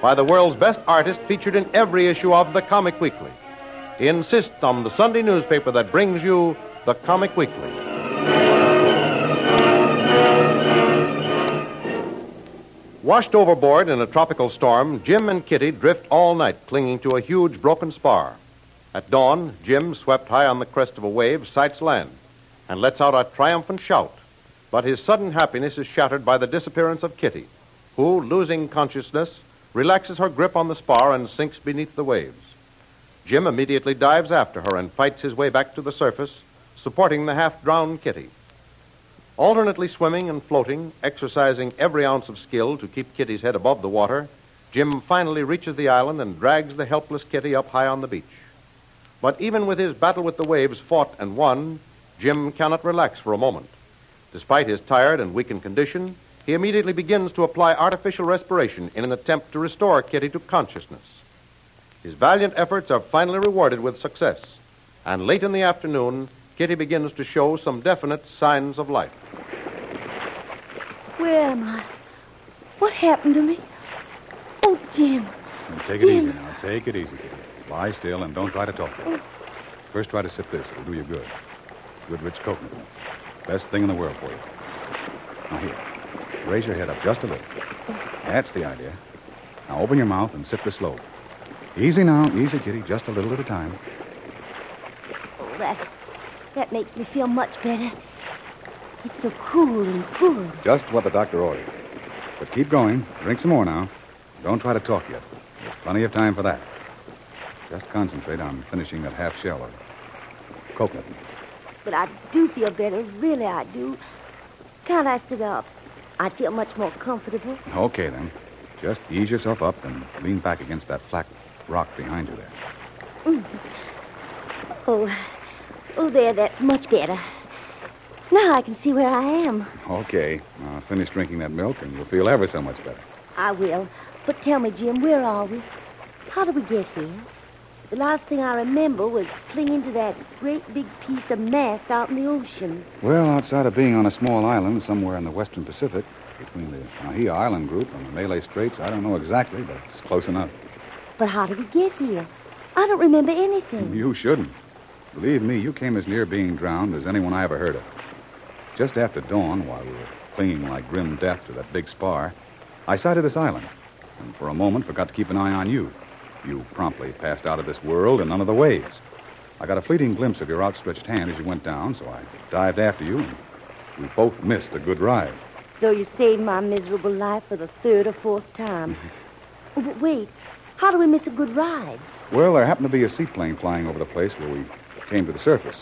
by the world's best artist featured in every issue of the Comic Weekly. Insist on the Sunday newspaper that brings you the Comic Weekly. Washed overboard in a tropical storm, Jim and Kitty drift all night, clinging to a huge broken spar. At dawn, Jim, swept high on the crest of a wave, sights land and lets out a triumphant shout. But his sudden happiness is shattered by the disappearance of Kitty, who, losing consciousness, relaxes her grip on the spar and sinks beneath the waves. Jim immediately dives after her and fights his way back to the surface, supporting the half drowned Kitty. Alternately swimming and floating, exercising every ounce of skill to keep Kitty's head above the water, Jim finally reaches the island and drags the helpless Kitty up high on the beach. But even with his battle with the waves fought and won, Jim cannot relax for a moment. Despite his tired and weakened condition, he immediately begins to apply artificial respiration in an attempt to restore Kitty to consciousness. His valiant efforts are finally rewarded with success, and late in the afternoon, Kitty begins to show some definite signs of life. Where am I? What happened to me? Oh, Jim. Take it Jim. easy now. Take it easy, kid. Lie still and don't try to talk. Oh. First, try to sip this. It'll do you good. Good rich coconut. Best thing in the world for you. Now, here. Raise your head up just a little. That's the idea. Now, open your mouth and sip this slow. Easy now. Easy, kitty. Just a little at a time. Oh, that, that makes me feel much better. It's so cool and cool. Just what the doctor ordered. But keep going. Drink some more now. Don't try to talk yet. There's plenty of time for that. Just concentrate on finishing that half shell of coconut. But I do feel better. Really, I do. Can't I sit up? I feel much more comfortable. Okay, then. Just ease yourself up and lean back against that flat rock behind you there. Mm. Oh, oh, there, that's much better. Now I can see where I am. Okay. Now finish drinking that milk and you'll feel ever so much better. I will. But tell me, Jim, where are we? How did we get here? The last thing I remember was clinging to that great big piece of mass out in the ocean. Well, outside of being on a small island somewhere in the western Pacific, between the Nahia Island group and the Malay Straits, I don't know exactly, but it's close enough. But how did we get here? I don't remember anything. You shouldn't. Believe me, you came as near being drowned as anyone I ever heard of. Just after dawn, while we were clinging like grim death to that big spar, I sighted this island, and for a moment forgot to keep an eye on you. You promptly passed out of this world and none of the waves. I got a fleeting glimpse of your outstretched hand as you went down, so I dived after you, and we both missed a good ride. So you saved my miserable life for the third or fourth time. Mm-hmm. Oh, but wait, how do we miss a good ride? Well, there happened to be a seaplane flying over the place where we came to the surface.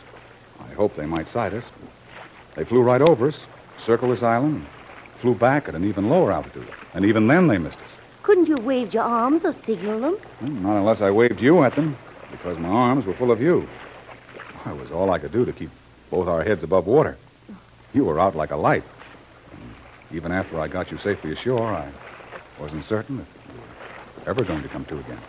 I hoped they might sight us. They flew right over us, circled this island, and flew back at an even lower altitude. And even then they missed us. Couldn't you have waved your arms or signal them? Well, not unless I waved you at them, because my arms were full of you. It was all I could do to keep both our heads above water. You were out like a light. And even after I got you safely ashore, I wasn't certain if you were ever going to come to again.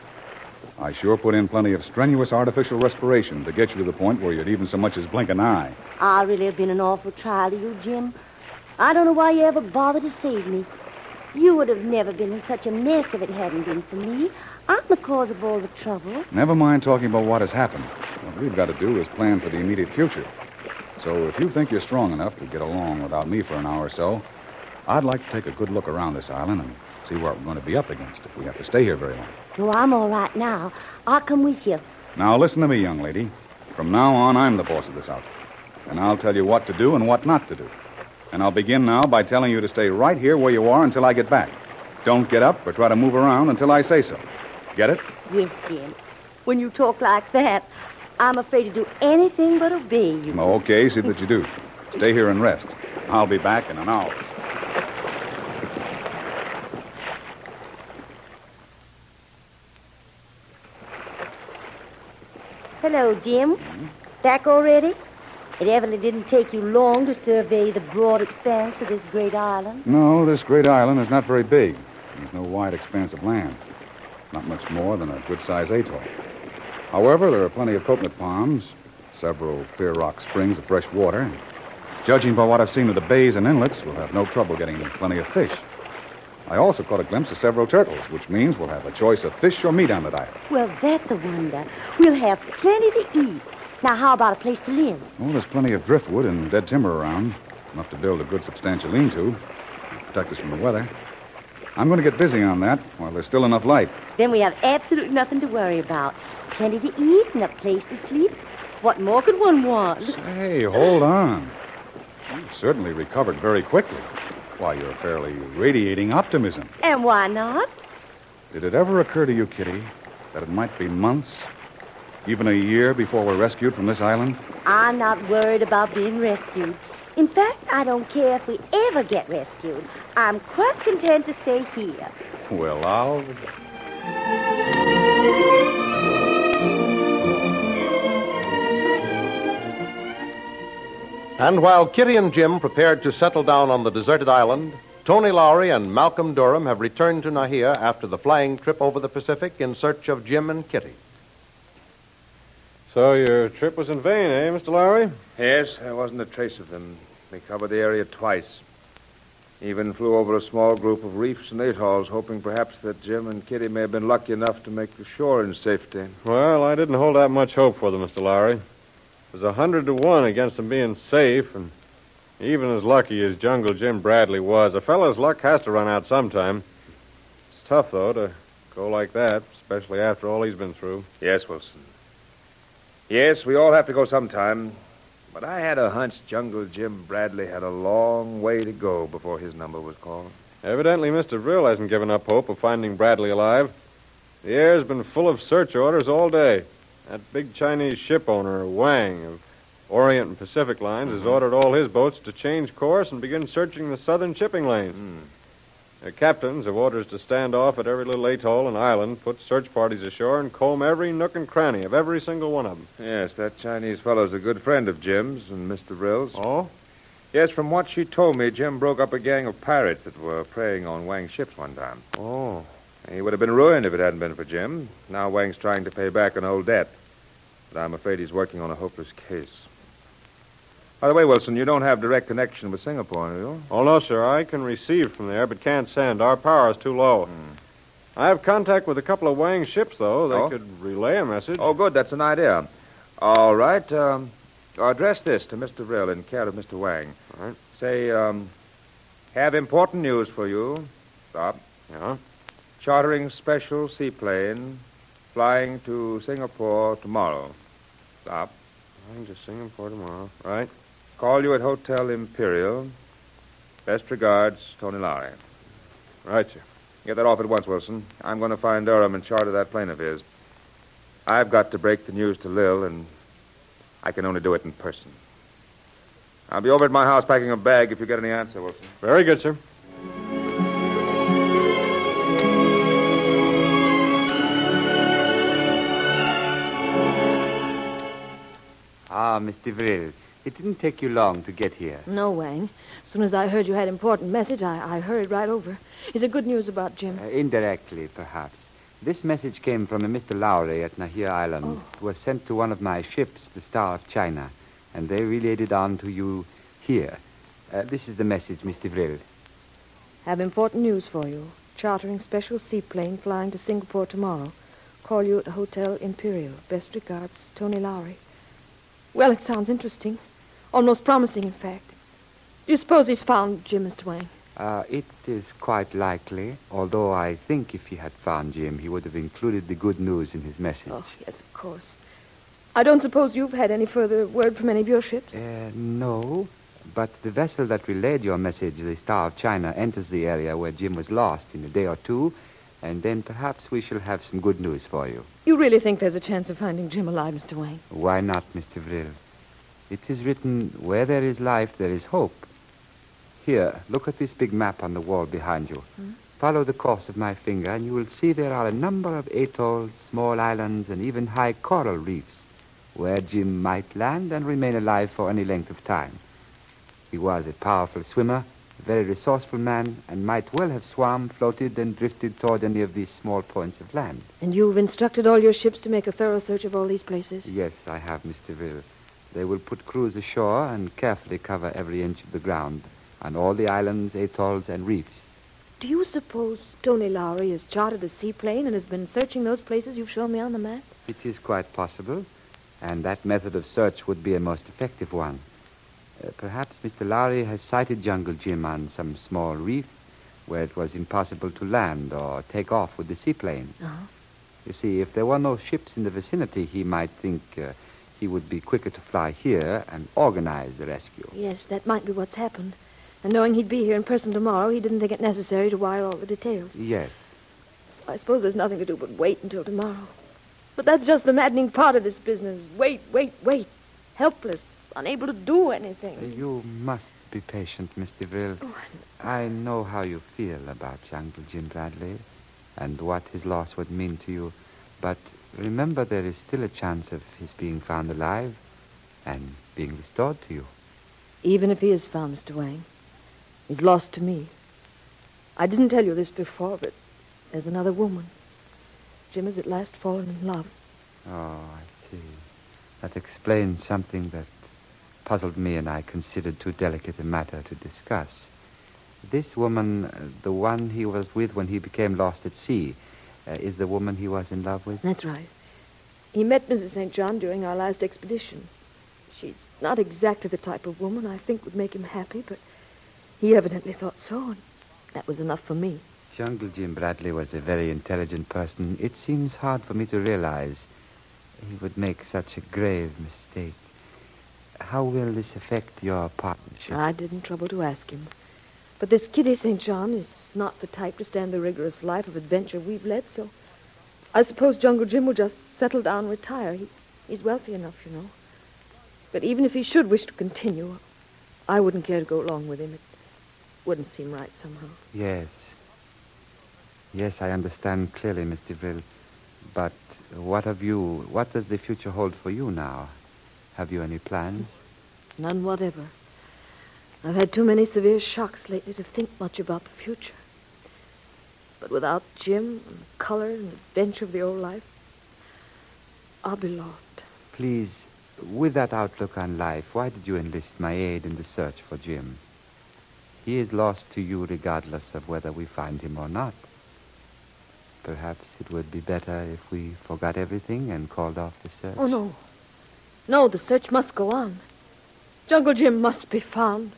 I sure put in plenty of strenuous artificial respiration to get you to the point where you'd even so much as blink an eye. I really have been an awful trial to you, Jim. I don't know why you ever bothered to save me. You would have never been in such a mess if it hadn't been for me. I'm the cause of all the trouble. Never mind talking about what has happened. What we've got to do is plan for the immediate future. So if you think you're strong enough to get along without me for an hour or so, I'd like to take a good look around this island and see what we're going to be up against if we have to stay here very long. No, I'm all right now. I'll come with you. Now, listen to me, young lady. From now on, I'm the boss of this outfit. And I'll tell you what to do and what not to do. And I'll begin now by telling you to stay right here where you are until I get back. Don't get up or try to move around until I say so. Get it? Yes, Jim. When you talk like that, I'm afraid to do anything but obey you. Okay, see that you do. Stay here and rest. I'll be back in an hour. Hello, Jim. Back already? It evidently didn't take you long to survey the broad expanse of this great island. No, this great island is not very big. There's no wide expanse of land. Not much more than a good sized atoll. However, there are plenty of coconut palms, several clear rock springs of fresh water. and Judging by what I've seen of the bays and inlets, we'll have no trouble getting plenty of fish. I also caught a glimpse of several turtles, which means we'll have a choice of fish or meat on that island. Well, that's a wonder. We'll have plenty to eat. Now, how about a place to live? Well, there's plenty of driftwood and dead timber around. Enough to build a good substantial lean to. To protect us from the weather. I'm going to get busy on that while there's still enough light. Then we have absolutely nothing to worry about. Plenty to eat and a place to sleep. What more could one want? Hey, hold on. You've certainly recovered very quickly. Why, you're fairly radiating optimism. And why not? Did it ever occur to you, Kitty, that it might be months, even a year before we're rescued from this island? I'm not worried about being rescued. In fact, I don't care if we ever get rescued. I'm quite content to stay here. Well, I'll. And while Kitty and Jim prepared to settle down on the deserted island, Tony Lowry and Malcolm Durham have returned to Nahia after the flying trip over the Pacific in search of Jim and Kitty. So your trip was in vain, eh, Mr. Lowry? Yes, there wasn't a trace of them. We covered the area twice. Even flew over a small group of reefs and atolls, hoping perhaps that Jim and Kitty may have been lucky enough to make the shore in safety. Well, I didn't hold out much hope for them, Mr. Lowry. It was a hundred to one against them being safe, and even as lucky as Jungle Jim Bradley was, a fellow's luck has to run out sometime. It's tough, though, to go like that, especially after all he's been through. Yes, Wilson. Yes, we all have to go sometime. But I had a hunch Jungle Jim Bradley had a long way to go before his number was called. Evidently, Mr. Brill hasn't given up hope of finding Bradley alive. The air's been full of search orders all day. That big Chinese ship owner, Wang, of Orient and Pacific Lines, has mm-hmm. ordered all his boats to change course and begin searching the southern shipping lanes. Hmm. Their captains have orders to stand off at every little atoll and island, put search parties ashore, and comb every nook and cranny of every single one of them. Yes, that Chinese fellow's a good friend of Jim's and Mr. Brill's. Oh? Yes, from what she told me, Jim broke up a gang of pirates that were preying on Wang's ships one time. Oh. He would have been ruined if it hadn't been for Jim. Now Wang's trying to pay back an old debt. But I'm afraid he's working on a hopeless case. By the way, Wilson, you don't have direct connection with Singapore, do you? Oh, no, sir. I can receive from there, but can't send. Our power is too low. I have contact with a couple of Wang ships, though. They Oh? could relay a message. Oh, good. That's an idea. All right. Um, address this to Mr. Brill in care of Mr. Wang. All right. Say, um, have important news for you. Stop. Yeah? Chartering special seaplane, flying to Singapore tomorrow. Stop. I'm just singing for tomorrow. Right? Call you at Hotel Imperial. Best regards, Tony Lowry. Right, sir. Get that off at once, Wilson. I'm going to find Durham and charter that plane of his. I've got to break the news to Lil, and I can only do it in person. I'll be over at my house packing a bag if you get any answer, Wilson. Very good, sir. Ah, Mr. Brill. It didn't take you long to get here. No, Wang. As soon as I heard you had important message, I, I hurried right over. Is it good news about Jim? Uh, indirectly, perhaps. This message came from a Mr. Lowry at Nahir Island. Oh. It was sent to one of my ships, the Star of China, and they relayed it on to you here. Uh, this is the message, Mr. Vril. Have important news for you. Chartering special seaplane flying to Singapore tomorrow. Call you at Hotel Imperial. Best regards, Tony Lowry. Well, it sounds interesting. Almost promising, in fact. Do you suppose he's found Jim, Mr. Wang? Uh, it is quite likely, although I think if he had found Jim, he would have included the good news in his message. Oh, yes, of course. I don't suppose you've had any further word from any of your ships? Uh, no, but the vessel that relayed your message, the Star of China, enters the area where Jim was lost in a day or two, and then perhaps we shall have some good news for you. You really think there's a chance of finding Jim alive, Mr. Wang? Why not, Mr. Vril? It is written, where there is life, there is hope. Here, look at this big map on the wall behind you. Hmm? Follow the course of my finger, and you will see there are a number of atolls, small islands, and even high coral reefs where Jim might land and remain alive for any length of time. He was a powerful swimmer, a very resourceful man, and might well have swum, floated, and drifted toward any of these small points of land. And you've instructed all your ships to make a thorough search of all these places? Yes, I have, Mr. Will. They will put crews ashore and carefully cover every inch of the ground on all the islands, atolls, and reefs. Do you suppose Tony Lowry has chartered a seaplane and has been searching those places you've shown me on the map? It is quite possible, and that method of search would be a most effective one. Uh, perhaps Mr. Lowry has sighted Jungle Jim on some small reef where it was impossible to land or take off with the seaplane. Uh-huh. You see, if there were no ships in the vicinity, he might think uh, he would be quicker to fly here and organize the rescue. Yes, that might be what's happened. And knowing he'd be here in person tomorrow, he didn't think it necessary to wire all the details. Yes. I suppose there's nothing to do but wait until tomorrow. But that's just the maddening part of this business. Wait, wait, wait. Helpless, unable to do anything. You must be patient, Mr. Vril. Oh, I know how you feel about Jungle Jim Bradley and what his loss would mean to you. But remember, there is still a chance of his being found alive and being restored to you. Even if he is found, Mr. Wang, he's lost to me. I didn't tell you this before, but there's another woman. Jim has at last fallen in love. Oh, I see. That explains something that puzzled me and I considered too delicate a matter to discuss. This woman, uh, the one he was with when he became lost at sea, uh, is the woman he was in love with? That's right. He met Mrs. St. John during our last expedition. She's not exactly the type of woman I think would make him happy, but he evidently thought so, and that was enough for me. Jungle Jim Bradley was a very intelligent person. It seems hard for me to realize he would make such a grave mistake. How will this affect your partnership? I didn't trouble to ask him. But this Kitty St. John is not the type to stand the rigorous life of adventure we've led, so I suppose Jungle Jim will just settle down and retire. He, he's wealthy enough, you know. But even if he should wish to continue, I wouldn't care to go along with him. It wouldn't seem right somehow. Yes. Yes, I understand clearly, Mr. Vril. But what of you? What does the future hold for you now? Have you any plans? None whatever. I've had too many severe shocks lately to think much about the future. But without Jim and the color and adventure of the old life, I'll be lost. Please, with that outlook on life, why did you enlist my aid in the search for Jim? He is lost to you regardless of whether we find him or not. Perhaps it would be better if we forgot everything and called off the search. Oh, no. No, the search must go on. Jungle Jim must be found.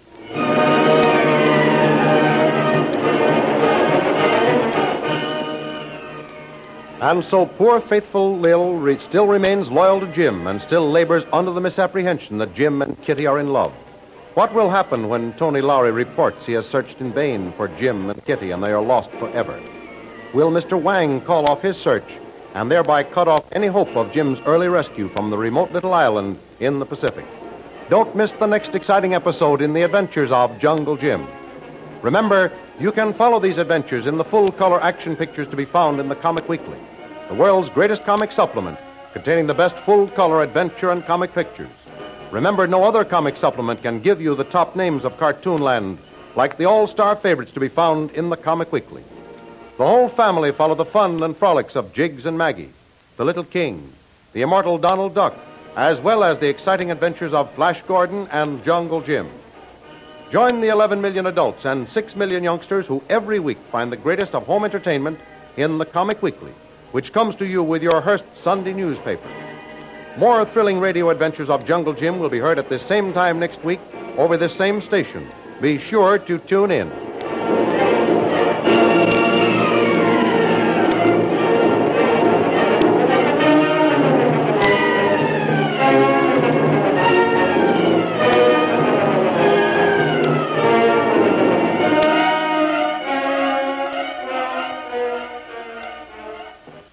And so poor, faithful Lil still remains loyal to Jim and still labors under the misapprehension that Jim and Kitty are in love. What will happen when Tony Lowry reports he has searched in vain for Jim and Kitty and they are lost forever? Will Mr. Wang call off his search and thereby cut off any hope of Jim's early rescue from the remote little island in the Pacific? Don't miss the next exciting episode in the adventures of Jungle Jim. Remember, you can follow these adventures in the full color action pictures to be found in the Comic Weekly, the world's greatest comic supplement containing the best full color adventure and comic pictures. Remember, no other comic supplement can give you the top names of Cartoonland like the all star favorites to be found in the Comic Weekly. The whole family follow the fun and frolics of Jiggs and Maggie, the Little King, the immortal Donald Duck, as well as the exciting adventures of Flash Gordon and Jungle Jim. Join the 11 million adults and 6 million youngsters who every week find the greatest of home entertainment in the Comic Weekly, which comes to you with your Hearst Sunday newspaper. More thrilling radio adventures of Jungle Jim will be heard at this same time next week over this same station. Be sure to tune in.